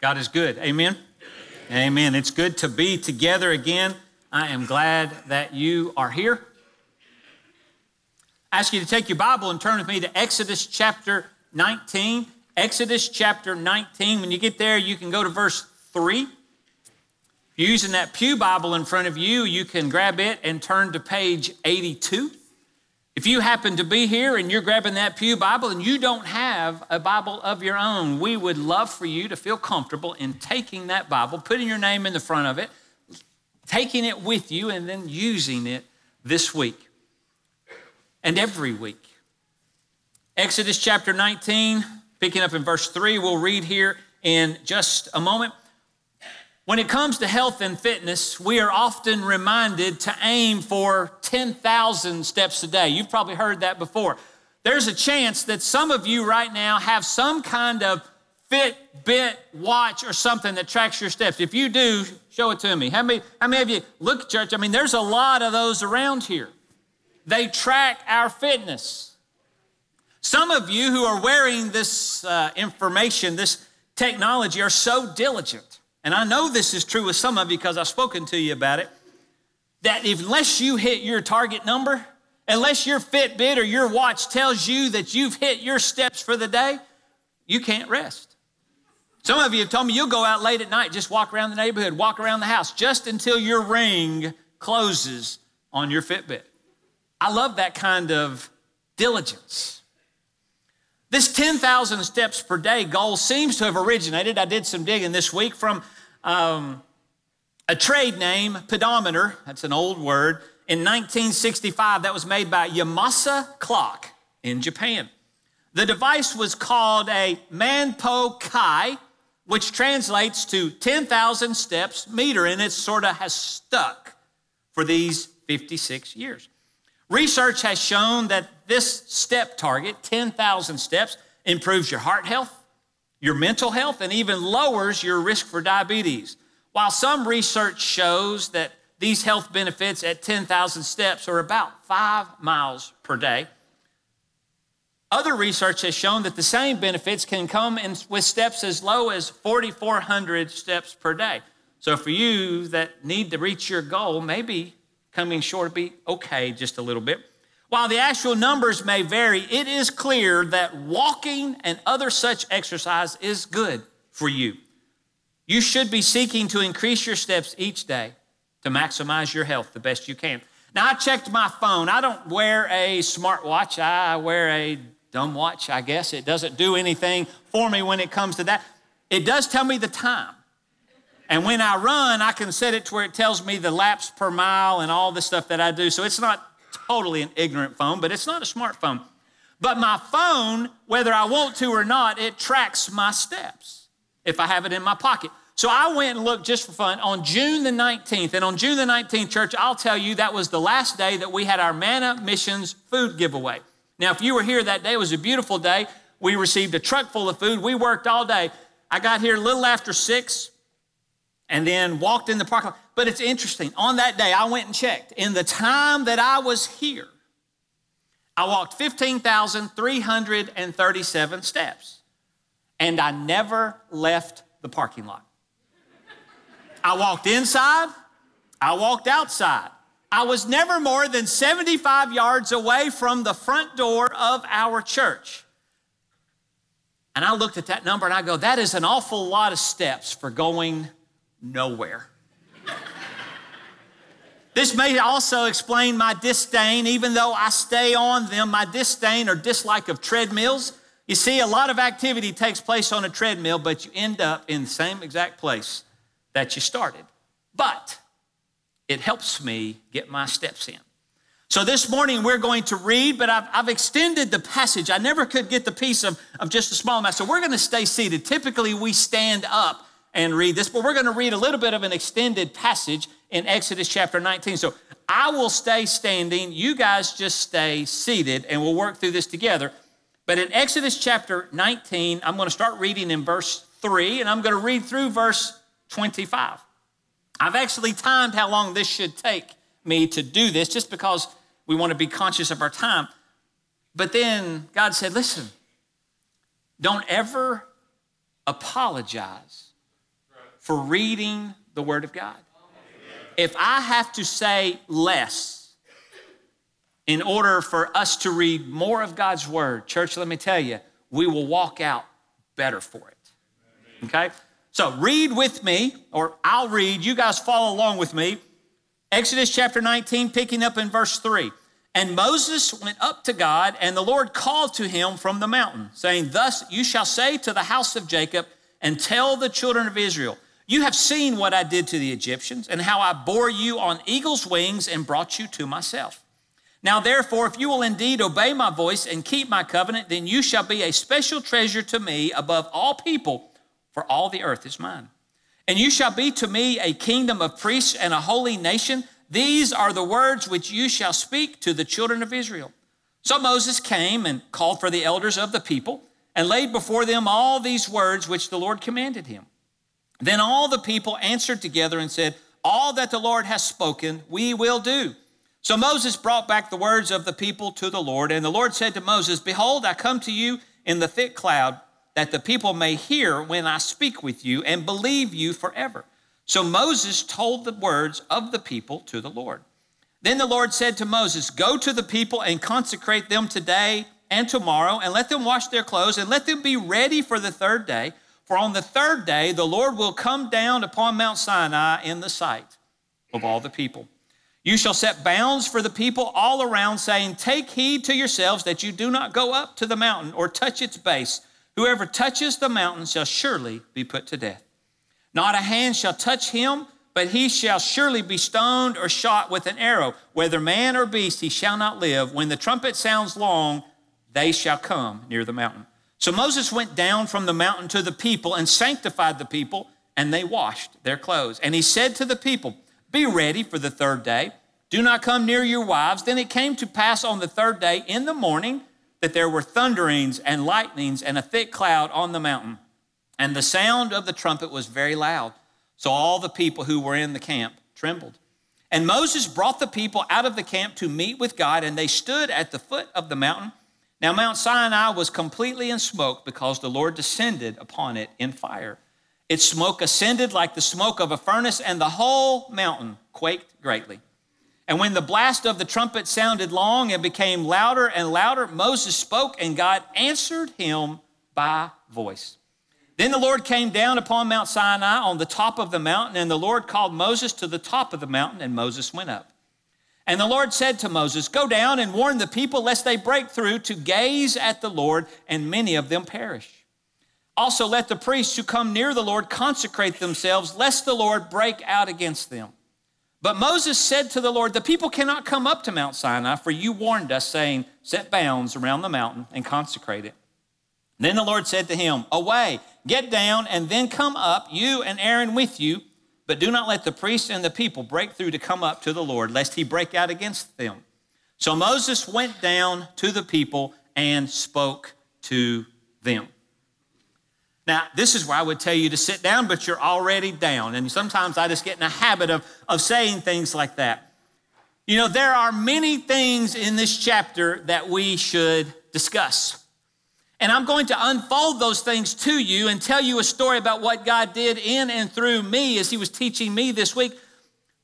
God is good. Amen. Amen. It's good to be together again. I am glad that you are here. I ask you to take your Bible and turn with me to Exodus chapter 19. Exodus chapter 19. When you get there, you can go to verse 3. If you're using that Pew Bible in front of you, you can grab it and turn to page 82. If you happen to be here and you're grabbing that Pew Bible and you don't have a Bible of your own, we would love for you to feel comfortable in taking that Bible, putting your name in the front of it, taking it with you, and then using it this week and every week. Exodus chapter 19, picking up in verse 3, we'll read here in just a moment. When it comes to health and fitness, we are often reminded to aim for 10,000 steps a day. You've probably heard that before. There's a chance that some of you right now have some kind of Fitbit watch or something that tracks your steps. If you do, show it to me. How many, how many of you look church? I mean, there's a lot of those around here. They track our fitness. Some of you who are wearing this uh, information, this technology, are so diligent and I know this is true with some of you because I've spoken to you about it, that unless you hit your target number, unless your Fitbit or your watch tells you that you've hit your steps for the day, you can't rest. Some of you have told me you'll go out late at night, just walk around the neighborhood, walk around the house, just until your ring closes on your Fitbit. I love that kind of diligence. This 10,000 steps per day goal seems to have originated, I did some digging this week, from um, a trade name, pedometer, that's an old word, in 1965 that was made by Yamasa Clock in Japan. The device was called a Manpo Kei, which translates to 10,000 steps meter, and it sort of has stuck for these 56 years. Research has shown that this step target, 10,000 steps, improves your heart health, your mental health, and even lowers your risk for diabetes. While some research shows that these health benefits at 10,000 steps are about five miles per day, other research has shown that the same benefits can come in with steps as low as 4,400 steps per day. So, for you that need to reach your goal, maybe coming short be okay just a little bit. While the actual numbers may vary, it is clear that walking and other such exercise is good for you. You should be seeking to increase your steps each day to maximize your health the best you can. Now, I checked my phone. I don't wear a smartwatch, I wear a dumb watch, I guess. It doesn't do anything for me when it comes to that. It does tell me the time. And when I run, I can set it to where it tells me the laps per mile and all the stuff that I do. So it's not totally an ignorant phone, but it's not a smartphone. But my phone, whether I want to or not, it tracks my steps if I have it in my pocket. So I went and looked just for fun on June the 19th. And on June the 19th, church, I'll tell you that was the last day that we had our Manna Missions food giveaway. Now, if you were here that day, it was a beautiful day. We received a truck full of food. We worked all day. I got here a little after six and then walked in the parking lot. But it's interesting. On that day, I went and checked. In the time that I was here, I walked 15,337 steps. And I never left the parking lot. I walked inside, I walked outside. I was never more than 75 yards away from the front door of our church. And I looked at that number and I go, that is an awful lot of steps for going nowhere. this may also explain my disdain, even though I stay on them, my disdain or dislike of treadmills. You see, a lot of activity takes place on a treadmill, but you end up in the same exact place that you started. But it helps me get my steps in. So this morning we're going to read, but I've, I've, extended the passage. I never could get the piece of, of just a small amount. So we're going to stay seated. Typically we stand up and read this, but we're going to read a little bit of an extended passage in Exodus chapter 19. So I will stay standing, you guys just stay seated, and we'll work through this together. But in Exodus chapter 19, I'm going to start reading in verse 3, and I'm going to read through verse 25. I've actually timed how long this should take me to do this just because we want to be conscious of our time. But then God said, listen, don't ever apologize for reading the Word of God. If I have to say less in order for us to read more of God's Word, church, let me tell you, we will walk out better for it. Okay? So read with me, or I'll read. You guys follow along with me. Exodus chapter 19, picking up in verse 3. And Moses went up to God, and the Lord called to him from the mountain, saying, Thus you shall say to the house of Jacob, and tell the children of Israel, You have seen what I did to the Egyptians, and how I bore you on eagle's wings and brought you to myself. Now, therefore, if you will indeed obey my voice and keep my covenant, then you shall be a special treasure to me above all people, for all the earth is mine. And you shall be to me a kingdom of priests and a holy nation. These are the words which you shall speak to the children of Israel. So Moses came and called for the elders of the people and laid before them all these words which the Lord commanded him. Then all the people answered together and said, All that the Lord has spoken, we will do. So Moses brought back the words of the people to the Lord, and the Lord said to Moses, Behold, I come to you in the thick cloud, that the people may hear when I speak with you and believe you forever. So Moses told the words of the people to the Lord. Then the Lord said to Moses, Go to the people and consecrate them today and tomorrow, and let them wash their clothes, and let them be ready for the third day. For on the third day, the Lord will come down upon Mount Sinai in the sight of all the people. You shall set bounds for the people all around, saying, Take heed to yourselves that you do not go up to the mountain or touch its base. Whoever touches the mountain shall surely be put to death. Not a hand shall touch him, but he shall surely be stoned or shot with an arrow. Whether man or beast, he shall not live. When the trumpet sounds long, they shall come near the mountain. So Moses went down from the mountain to the people and sanctified the people, and they washed their clothes. And he said to the people, Be ready for the third day. Do not come near your wives. Then it came to pass on the third day in the morning that there were thunderings and lightnings and a thick cloud on the mountain. And the sound of the trumpet was very loud. So all the people who were in the camp trembled. And Moses brought the people out of the camp to meet with God, and they stood at the foot of the mountain. Now, Mount Sinai was completely in smoke because the Lord descended upon it in fire. Its smoke ascended like the smoke of a furnace, and the whole mountain quaked greatly. And when the blast of the trumpet sounded long and became louder and louder, Moses spoke, and God answered him by voice. Then the Lord came down upon Mount Sinai on the top of the mountain, and the Lord called Moses to the top of the mountain, and Moses went up. And the Lord said to Moses, Go down and warn the people lest they break through to gaze at the Lord, and many of them perish. Also, let the priests who come near the Lord consecrate themselves, lest the Lord break out against them. But Moses said to the Lord, The people cannot come up to Mount Sinai, for you warned us, saying, Set bounds around the mountain and consecrate it. Then the Lord said to him, Away, get down, and then come up, you and Aaron with you, but do not let the priests and the people break through to come up to the Lord, lest he break out against them. So Moses went down to the people and spoke to them. Now, this is where I would tell you to sit down, but you're already down. And sometimes I just get in a habit of, of saying things like that. You know, there are many things in this chapter that we should discuss. And I'm going to unfold those things to you and tell you a story about what God did in and through me as He was teaching me this week.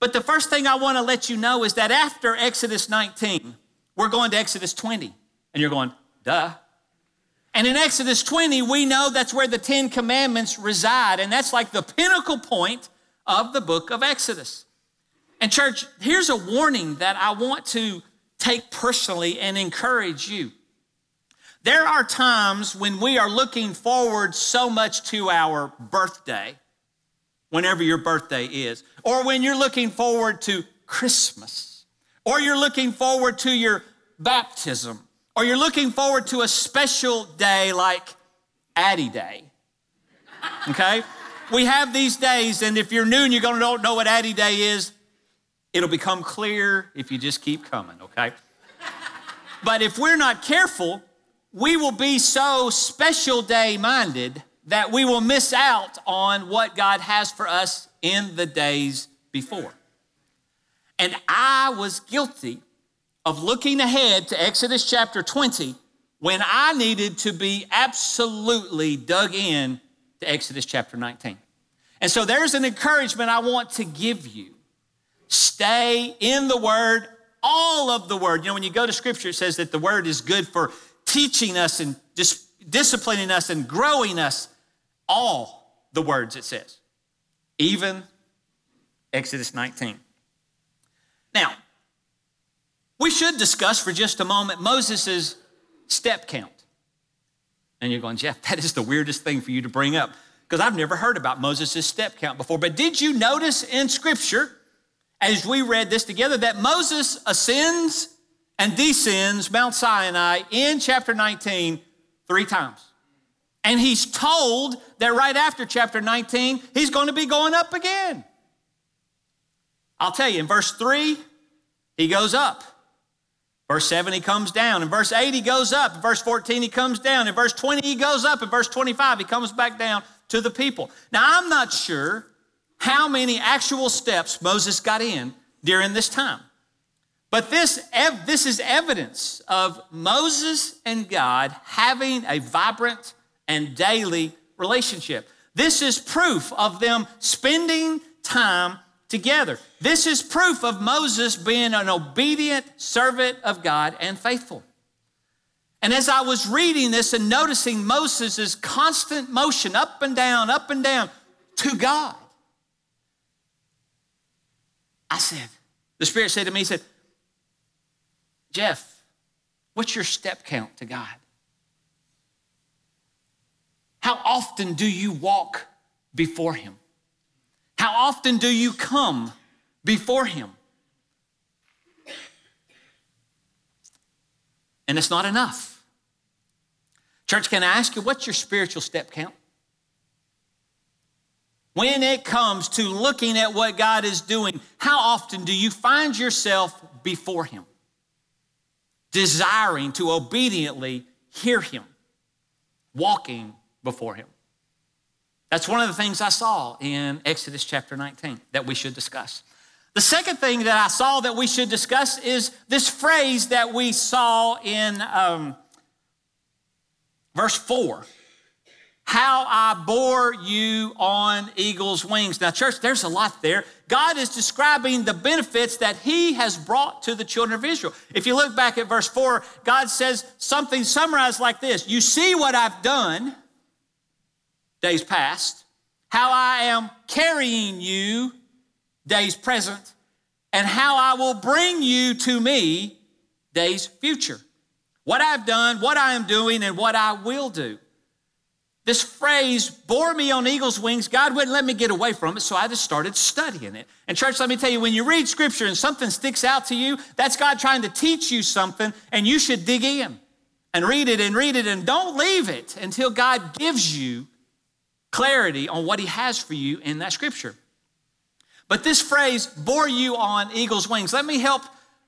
But the first thing I want to let you know is that after Exodus 19, we're going to Exodus 20. And you're going, duh. And in Exodus 20, we know that's where the Ten Commandments reside. And that's like the pinnacle point of the book of Exodus. And, church, here's a warning that I want to take personally and encourage you. There are times when we are looking forward so much to our birthday, whenever your birthday is, or when you're looking forward to Christmas, or you're looking forward to your baptism, or you're looking forward to a special day like Addie Day. Okay? we have these days, and if you're new and you're gonna don't know what Addie Day is, it'll become clear if you just keep coming, okay? but if we're not careful, we will be so special day minded that we will miss out on what God has for us in the days before. And I was guilty of looking ahead to Exodus chapter 20 when I needed to be absolutely dug in to Exodus chapter 19. And so there's an encouragement I want to give you. Stay in the Word, all of the Word. You know, when you go to Scripture, it says that the Word is good for teaching us and dis- disciplining us and growing us. All the words, it says, even Exodus 19. Now, we should discuss for just a moment Moses' step count. And you're going, Jeff, that is the weirdest thing for you to bring up because I've never heard about Moses' step count before. But did you notice in Scripture, as we read this together, that Moses ascends and descends Mount Sinai in chapter 19 three times? And he's told that right after chapter 19, he's going to be going up again. I'll tell you, in verse 3, he goes up. Verse 7, he comes down. In verse 8, he goes up. In verse 14, he comes down. In verse 20, he goes up. In verse 25, he comes back down to the people. Now, I'm not sure how many actual steps Moses got in during this time. But this, this is evidence of Moses and God having a vibrant and daily relationship. This is proof of them spending time together. This is proof of Moses being an obedient servant of God and faithful. And as I was reading this and noticing Moses' constant motion up and down, up and down to God, I said, the Spirit said to me, He said, Jeff, what's your step count to God? How often do you walk before Him? How often do you come before Him? And it's not enough. Church, can I ask you, what's your spiritual step count? When it comes to looking at what God is doing, how often do you find yourself before Him? Desiring to obediently hear Him, walking before Him. That's one of the things I saw in Exodus chapter 19 that we should discuss. The second thing that I saw that we should discuss is this phrase that we saw in um, verse 4 how I bore you on eagle's wings. Now, church, there's a lot there. God is describing the benefits that He has brought to the children of Israel. If you look back at verse 4, God says something summarized like this You see what I've done days past, how I am carrying you days present, and how I will bring you to me days future. What I've done, what I am doing, and what I will do. This phrase bore me on eagle's wings. God wouldn't let me get away from it, so I just started studying it. And, church, let me tell you, when you read scripture and something sticks out to you, that's God trying to teach you something, and you should dig in and read it and read it, and don't leave it until God gives you clarity on what he has for you in that scripture. But this phrase, bore you on eagle's wings, let me help,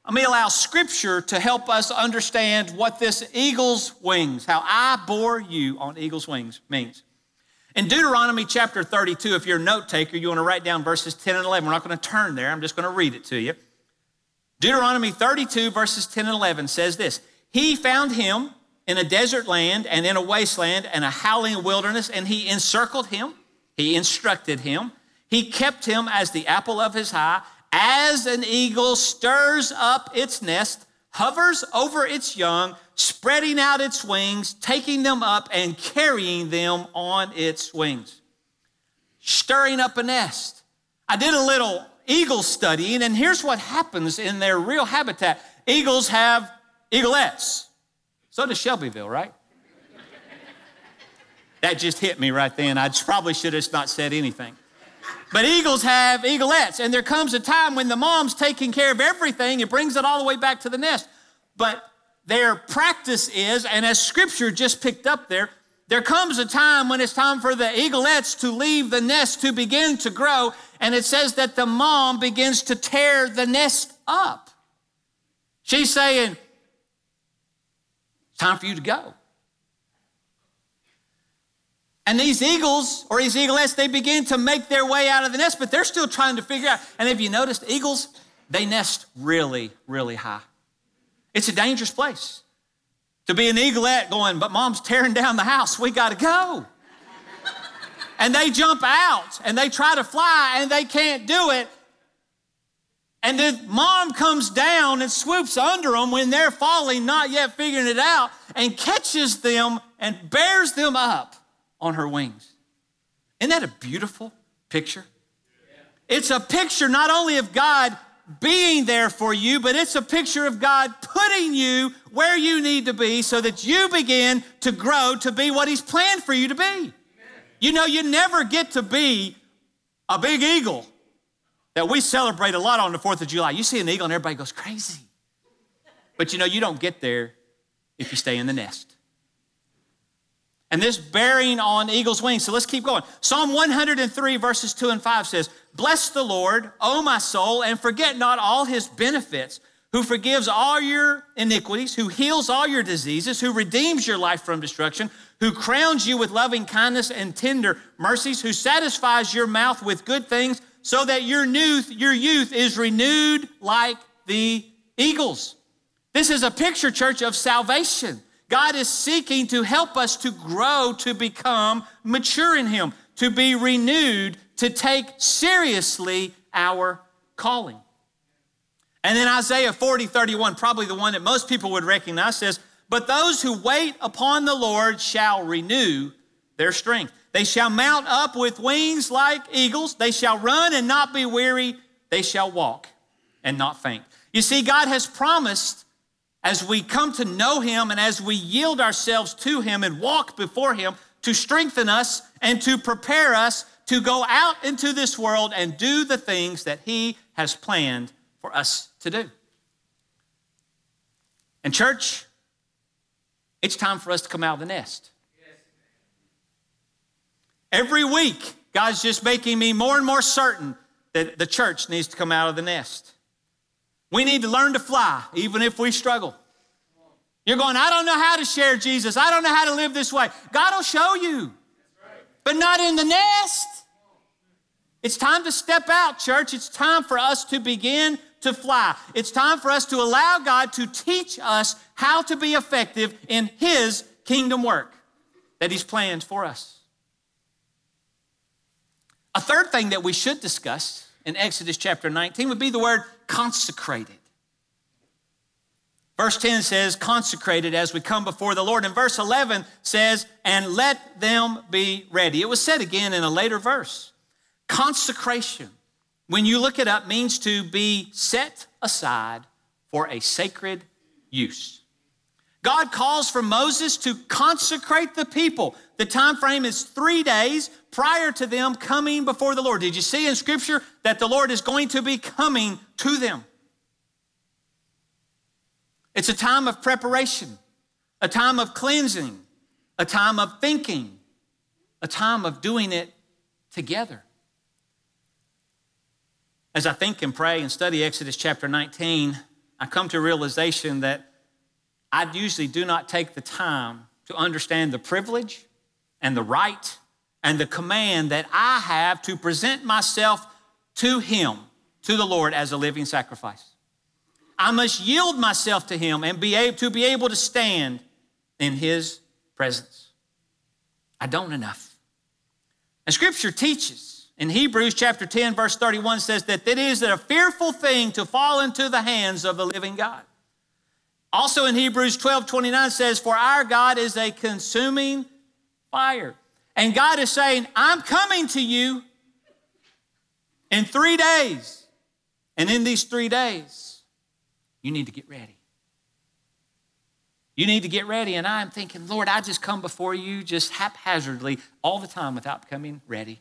let me allow scripture to help us understand what this eagle's wings, how I bore you on eagle's wings means. In Deuteronomy chapter 32, if you're a note taker, you want to write down verses 10 and 11. We're not going to turn there, I'm just going to read it to you. Deuteronomy 32, verses 10 and 11 says this He found him in a desert land and in a wasteland and a howling wilderness, and he encircled him, he instructed him, he kept him as the apple of his eye, as an eagle stirs up its nest, hovers over its young, spreading out its wings, taking them up and carrying them on its wings. Stirring up a nest. I did a little eagle studying, and here's what happens in their real habitat eagles have eaglets. So does Shelbyville, right? that just hit me right then. I probably should have not said anything. But eagles have eaglets, and there comes a time when the mom's taking care of everything and brings it all the way back to the nest. But their practice is, and as scripture just picked up there, there comes a time when it's time for the eaglets to leave the nest to begin to grow, and it says that the mom begins to tear the nest up. She's saying, Time for you to go. And these eagles or these eaglets, they begin to make their way out of the nest, but they're still trying to figure out. And if you noticed, eagles, they nest really, really high. It's a dangerous place to be an eaglet going, but mom's tearing down the house. We got to go. and they jump out and they try to fly and they can't do it. And then mom comes down and swoops under them when they're falling, not yet figuring it out, and catches them and bears them up on her wings. Isn't that a beautiful picture? It's a picture not only of God being there for you, but it's a picture of God putting you where you need to be so that you begin to grow to be what He's planned for you to be. You know, you never get to be a big eagle that we celebrate a lot on the 4th of July. You see an eagle and everybody goes crazy. But you know, you don't get there if you stay in the nest. And this bearing on eagle's wings. So let's keep going. Psalm 103, verses 2 and 5 says, Bless the Lord, O my soul, and forget not all his benefits, who forgives all your iniquities, who heals all your diseases, who redeems your life from destruction, who crowns you with loving kindness and tender mercies, who satisfies your mouth with good things, so that your youth, your youth is renewed like the eagles. This is a picture, church, of salvation. God is seeking to help us to grow, to become mature in Him, to be renewed, to take seriously our calling. And then Isaiah 40, 31, probably the one that most people would recognize, says, But those who wait upon the Lord shall renew their strength. They shall mount up with wings like eagles. They shall run and not be weary. They shall walk and not faint. You see, God has promised as we come to know Him and as we yield ourselves to Him and walk before Him to strengthen us and to prepare us to go out into this world and do the things that He has planned for us to do. And, church, it's time for us to come out of the nest. Every week, God's just making me more and more certain that the church needs to come out of the nest. We need to learn to fly, even if we struggle. You're going, I don't know how to share Jesus. I don't know how to live this way. God will show you, but not in the nest. It's time to step out, church. It's time for us to begin to fly. It's time for us to allow God to teach us how to be effective in His kingdom work that He's planned for us. A third thing that we should discuss in Exodus chapter 19 would be the word consecrated. Verse 10 says, consecrated as we come before the Lord. And verse 11 says, and let them be ready. It was said again in a later verse. Consecration, when you look it up, means to be set aside for a sacred use. God calls for Moses to consecrate the people. The time frame is three days prior to them coming before the Lord. Did you see in Scripture that the Lord is going to be coming to them? It's a time of preparation, a time of cleansing, a time of thinking, a time of doing it together. As I think and pray and study Exodus chapter 19, I come to a realization that I usually do not take the time to understand the privilege and the right and the command that I have to present myself to Him, to the Lord, as a living sacrifice. I must yield myself to Him and be able to be able to stand in His presence. I don't enough. And Scripture teaches in Hebrews chapter 10, verse 31 says that it is a fearful thing to fall into the hands of the living God. Also in Hebrews 12, 29 says, For our God is a consuming fire. And God is saying, I'm coming to you in three days. And in these three days, you need to get ready. You need to get ready. And I'm thinking, Lord, I just come before you just haphazardly all the time without becoming ready.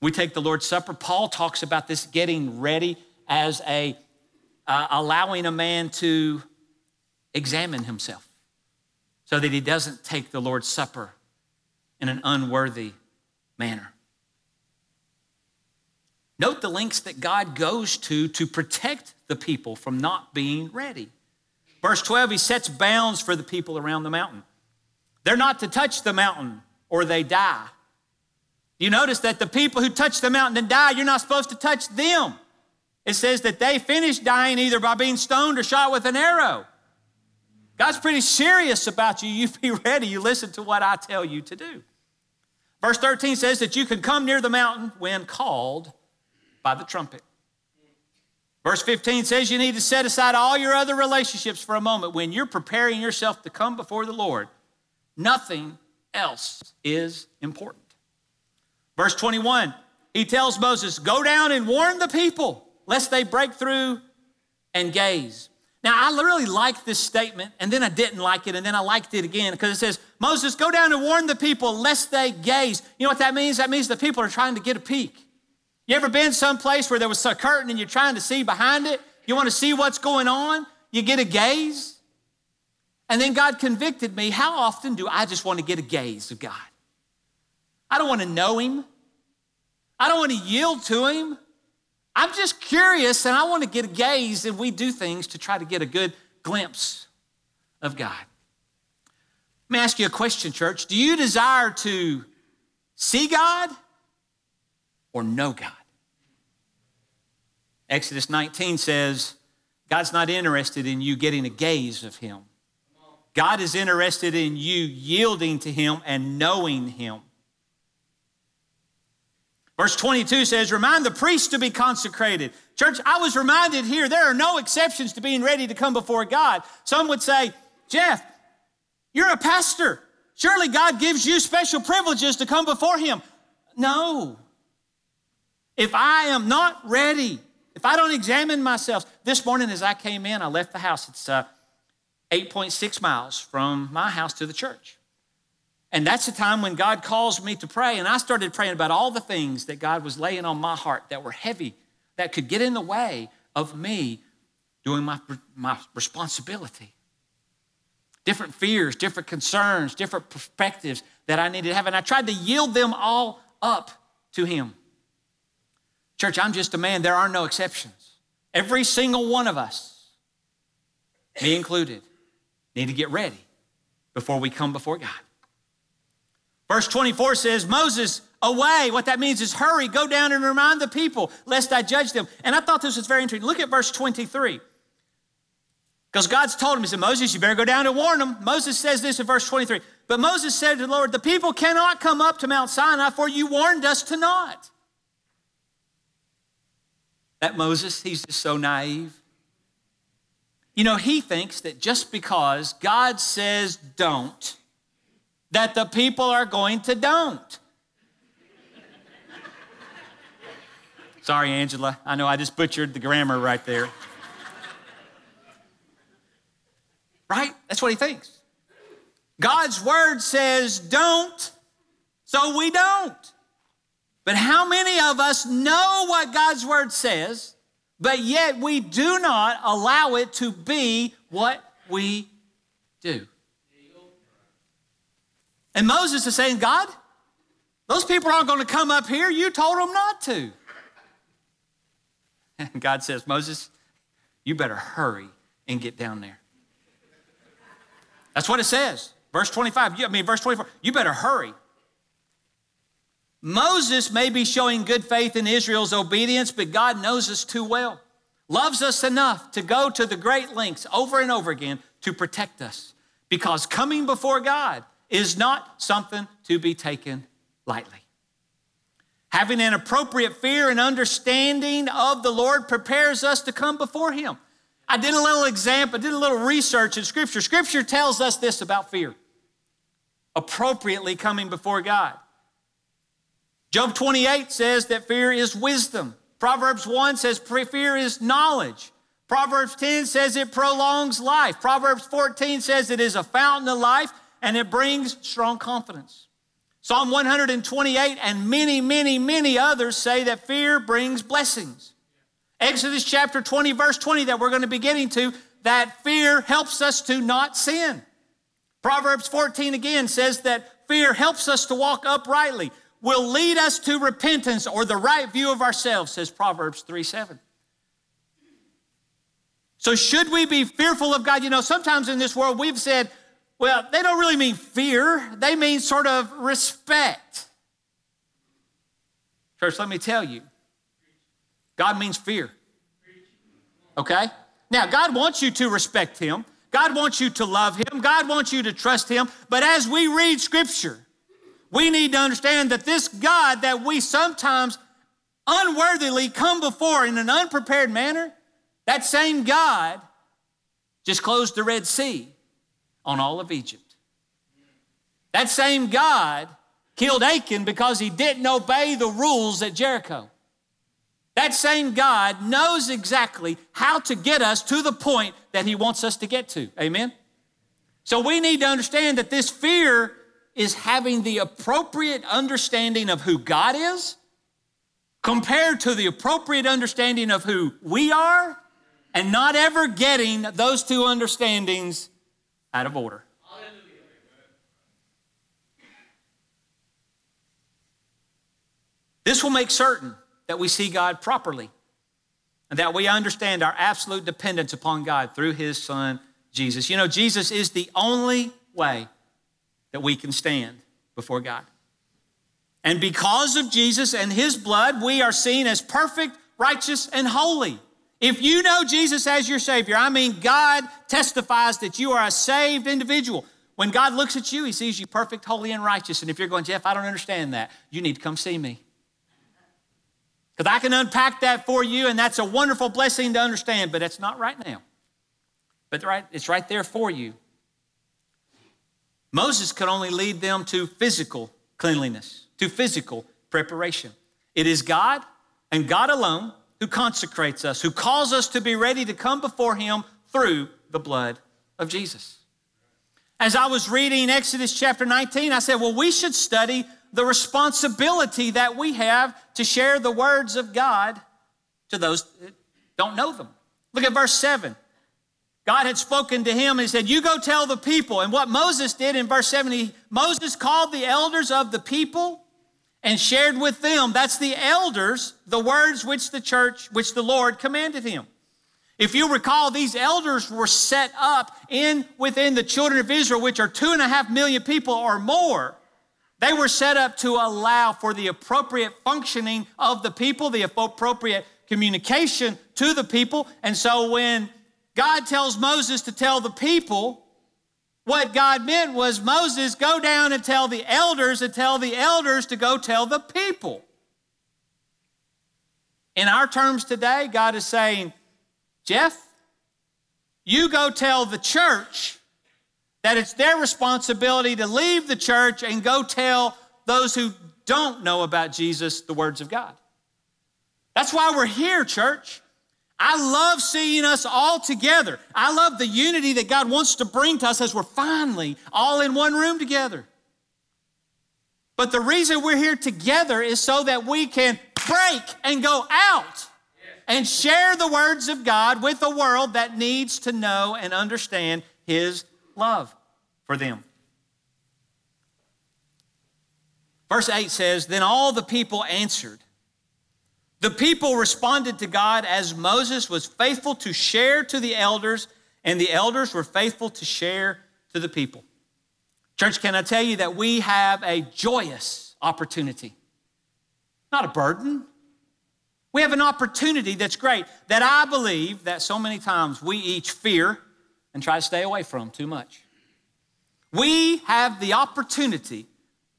We take the Lord's Supper. Paul talks about this getting ready as a uh, allowing a man to examine himself so that he doesn't take the Lord's Supper in an unworthy manner. Note the lengths that God goes to to protect the people from not being ready. Verse 12, he sets bounds for the people around the mountain. They're not to touch the mountain or they die. You notice that the people who touch the mountain and die, you're not supposed to touch them. It says that they finished dying either by being stoned or shot with an arrow. God's pretty serious about you. You be ready. You listen to what I tell you to do. Verse 13 says that you can come near the mountain when called by the trumpet. Verse 15 says you need to set aside all your other relationships for a moment when you're preparing yourself to come before the Lord. Nothing else is important. Verse 21, he tells Moses, Go down and warn the people lest they break through and gaze. Now, I really liked this statement, and then I didn't like it, and then I liked it again because it says, Moses, go down and warn the people lest they gaze. You know what that means? That means the people are trying to get a peek. You ever been someplace where there was a curtain and you're trying to see behind it? You want to see what's going on? You get a gaze. And then God convicted me. How often do I just want to get a gaze of God? I don't want to know Him. I don't want to yield to Him. I'm just curious and I want to get a gaze and we do things to try to get a good glimpse of God. Let me ask you a question, church. Do you desire to see God or know God? Exodus 19 says, God's not interested in you getting a gaze of Him. God is interested in you yielding to Him and knowing Him. Verse 22 says, Remind the priests to be consecrated. Church, I was reminded here there are no exceptions to being ready to come before God. Some would say, Jeff, you're a pastor. Surely God gives you special privileges to come before Him. No. If I am not ready, if I don't examine myself, this morning as I came in, I left the house. It's uh, 8.6 miles from my house to the church. And that's the time when God calls me to pray. And I started praying about all the things that God was laying on my heart that were heavy, that could get in the way of me doing my, my responsibility. Different fears, different concerns, different perspectives that I needed to have. And I tried to yield them all up to Him. Church, I'm just a man. There are no exceptions. Every single one of us, me included, need to get ready before we come before God. Verse 24 says, Moses, away. What that means is hurry, go down and remind the people, lest I judge them. And I thought this was very interesting. Look at verse 23. Because God's told him, He said, Moses, you better go down and warn them. Moses says this in verse 23. But Moses said to the Lord, The people cannot come up to Mount Sinai, for you warned us to not. That Moses, he's just so naive. You know, he thinks that just because God says don't, that the people are going to don't. Sorry, Angela. I know I just butchered the grammar right there. right? That's what he thinks. God's word says don't, so we don't. But how many of us know what God's word says, but yet we do not allow it to be what we do? And Moses is saying, God, those people aren't going to come up here. You told them not to. And God says, Moses, you better hurry and get down there. That's what it says. Verse 25, I mean, verse 24, you better hurry. Moses may be showing good faith in Israel's obedience, but God knows us too well, loves us enough to go to the great lengths over and over again to protect us. Because coming before God is not something to be taken lightly. Having an appropriate fear and understanding of the Lord prepares us to come before Him. I did a little example, I did a little research in Scripture. Scripture tells us this about fear appropriately coming before God. Job 28 says that fear is wisdom. Proverbs 1 says fear is knowledge. Proverbs 10 says it prolongs life. Proverbs 14 says it is a fountain of life and it brings strong confidence. Psalm 128 and many, many, many others say that fear brings blessings. Exodus chapter 20, verse 20, that we're going to be getting to, that fear helps us to not sin. Proverbs 14 again says that fear helps us to walk uprightly, will lead us to repentance or the right view of ourselves, says Proverbs 3 7. So, should we be fearful of God? You know, sometimes in this world we've said, well, they don't really mean fear, they mean sort of respect. Church, let me tell you, God means fear. Okay? Now, God wants you to respect Him. God wants you to love Him. God wants you to trust Him. But as we read Scripture, We need to understand that this God that we sometimes unworthily come before in an unprepared manner, that same God just closed the Red Sea on all of Egypt. That same God killed Achan because he didn't obey the rules at Jericho. That same God knows exactly how to get us to the point that he wants us to get to. Amen? So we need to understand that this fear is having the appropriate understanding of who God is compared to the appropriate understanding of who we are and not ever getting those two understandings out of order. This will make certain that we see God properly and that we understand our absolute dependence upon God through His Son, Jesus. You know, Jesus is the only way that we can stand before God. And because of Jesus and His blood, we are seen as perfect, righteous, and holy. If you know Jesus as your Savior, I mean, God testifies that you are a saved individual. When God looks at you, He sees you perfect, holy, and righteous. And if you're going, Jeff, I don't understand that, you need to come see me. Because I can unpack that for you, and that's a wonderful blessing to understand, but it's not right now. But right, it's right there for you. Moses could only lead them to physical cleanliness, to physical preparation. It is God and God alone who consecrates us, who calls us to be ready to come before Him through the blood of Jesus. As I was reading Exodus chapter 19, I said, well, we should study the responsibility that we have to share the words of God to those that don't know them. Look at verse 7. God had spoken to him and he said, You go tell the people. And what Moses did in verse 70, Moses called the elders of the people and shared with them, that's the elders, the words which the church, which the Lord commanded him. If you recall, these elders were set up in within the children of Israel, which are two and a half million people or more. They were set up to allow for the appropriate functioning of the people, the appropriate communication to the people. And so when God tells Moses to tell the people, what God meant was Moses, go down and tell the elders and tell the elders to go tell the people. In our terms today, God is saying, Jeff, you go tell the church that it's their responsibility to leave the church and go tell those who don't know about Jesus the words of God. That's why we're here, church. I love seeing us all together. I love the unity that God wants to bring to us as we're finally all in one room together. But the reason we're here together is so that we can break and go out and share the words of God with a world that needs to know and understand His love for them. Verse 8 says Then all the people answered. The people responded to God as Moses was faithful to share to the elders, and the elders were faithful to share to the people. Church, can I tell you that we have a joyous opportunity? Not a burden. We have an opportunity that's great that I believe that so many times we each fear and try to stay away from too much. We have the opportunity,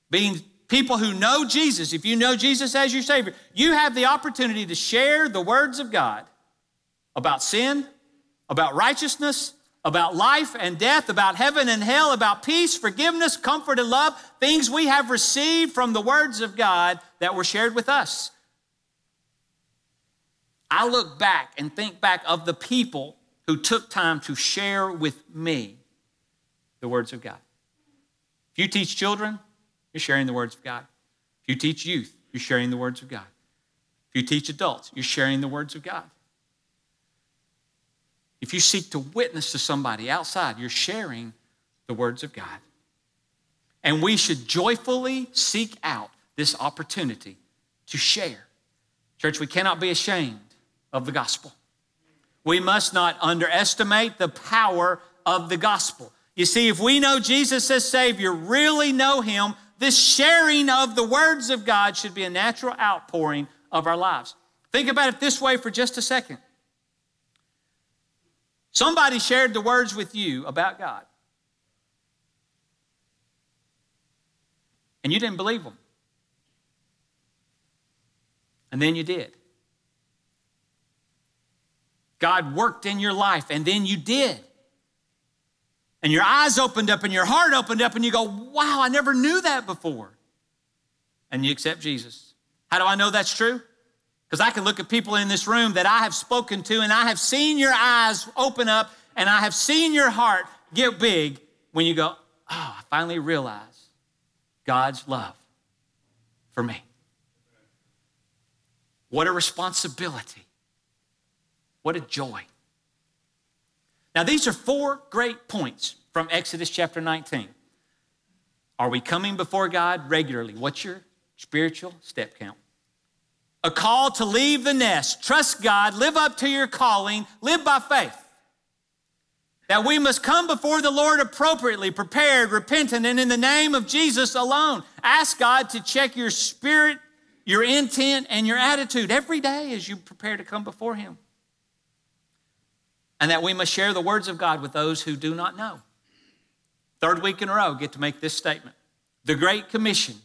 being people who know Jesus, if you know Jesus as your Savior, you have the opportunity to share the words of God about sin, about righteousness, about life and death, about heaven and hell, about peace, forgiveness, comfort, and love, things we have received from the words of God that were shared with us. I look back and think back of the people who took time to share with me the words of God. If you teach children, you're sharing the words of God. If you teach youth, you're sharing the words of God. If you teach adults, you're sharing the words of God. If you seek to witness to somebody outside, you're sharing the words of God. And we should joyfully seek out this opportunity to share. Church, we cannot be ashamed of the gospel. We must not underestimate the power of the gospel. You see, if we know Jesus as Savior, really know Him, this sharing of the words of God should be a natural outpouring of our lives. Think about it this way for just a second. Somebody shared the words with you about God. and you didn't believe them. And then you did. God worked in your life, and then you did. And your eyes opened up and your heart opened up, and you go, Wow, I never knew that before. And you accept Jesus. How do I know that's true? Because I can look at people in this room that I have spoken to, and I have seen your eyes open up, and I have seen your heart get big when you go, Oh, I finally realize God's love for me. What a responsibility. What a joy. Now, these are four great points from Exodus chapter 19. Are we coming before God regularly? What's your spiritual step count? A call to leave the nest, trust God, live up to your calling, live by faith. That we must come before the Lord appropriately, prepared, repentant, and in the name of Jesus alone. Ask God to check your spirit, your intent, and your attitude every day as you prepare to come before Him. And that we must share the words of God with those who do not know. Third week in a row, get to make this statement. The Great Commission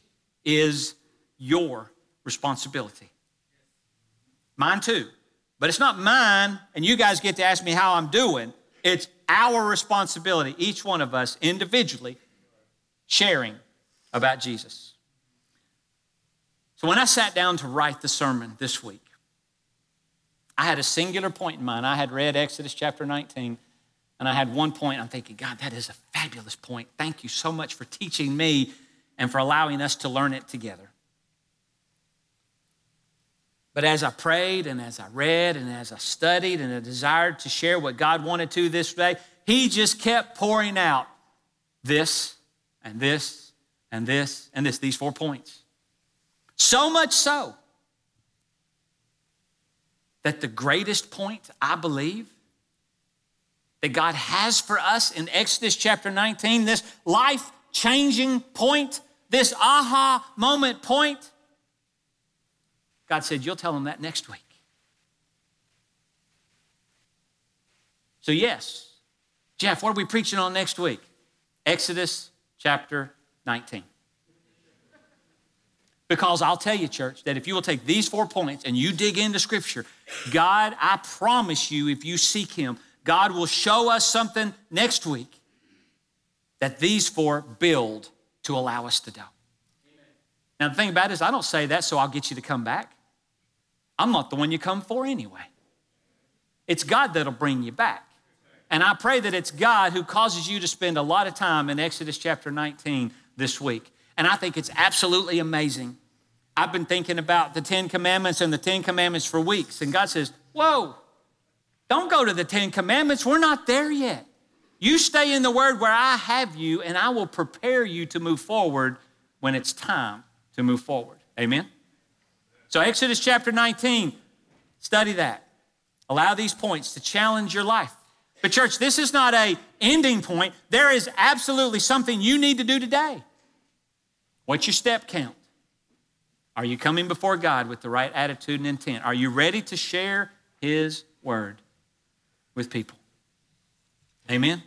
is your responsibility. Mine too. But it's not mine, and you guys get to ask me how I'm doing. It's our responsibility, each one of us individually, sharing about Jesus. So when I sat down to write the sermon this week, I had a singular point in mind. I had read Exodus chapter 19, and I had one point. I'm thinking, God, that is a fabulous point. Thank you so much for teaching me and for allowing us to learn it together. But as I prayed and as I read and as I studied and I desired to share what God wanted to this day, He just kept pouring out this and this and this and this, these four points. So much so that the greatest point, I believe, that God has for us in Exodus chapter 19, this life changing point, this aha moment point, God said, You'll tell them that next week. So, yes, Jeff, what are we preaching on next week? Exodus chapter 19. Because I'll tell you, church, that if you will take these four points and you dig into Scripture, God, I promise you, if you seek Him, God will show us something next week that these four build to allow us to do. Now, the thing about it is, I don't say that so I'll get you to come back. I'm not the one you come for anyway. It's God that'll bring you back. And I pray that it's God who causes you to spend a lot of time in Exodus chapter 19 this week. And I think it's absolutely amazing. I've been thinking about the Ten Commandments and the Ten Commandments for weeks. And God says, Whoa, don't go to the Ten Commandments. We're not there yet. You stay in the Word where I have you, and I will prepare you to move forward when it's time to move forward. Amen? So, Exodus chapter 19, study that. Allow these points to challenge your life. But, church, this is not a ending point. There is absolutely something you need to do today. What's your step count? Are you coming before God with the right attitude and intent? Are you ready to share His word with people? Amen?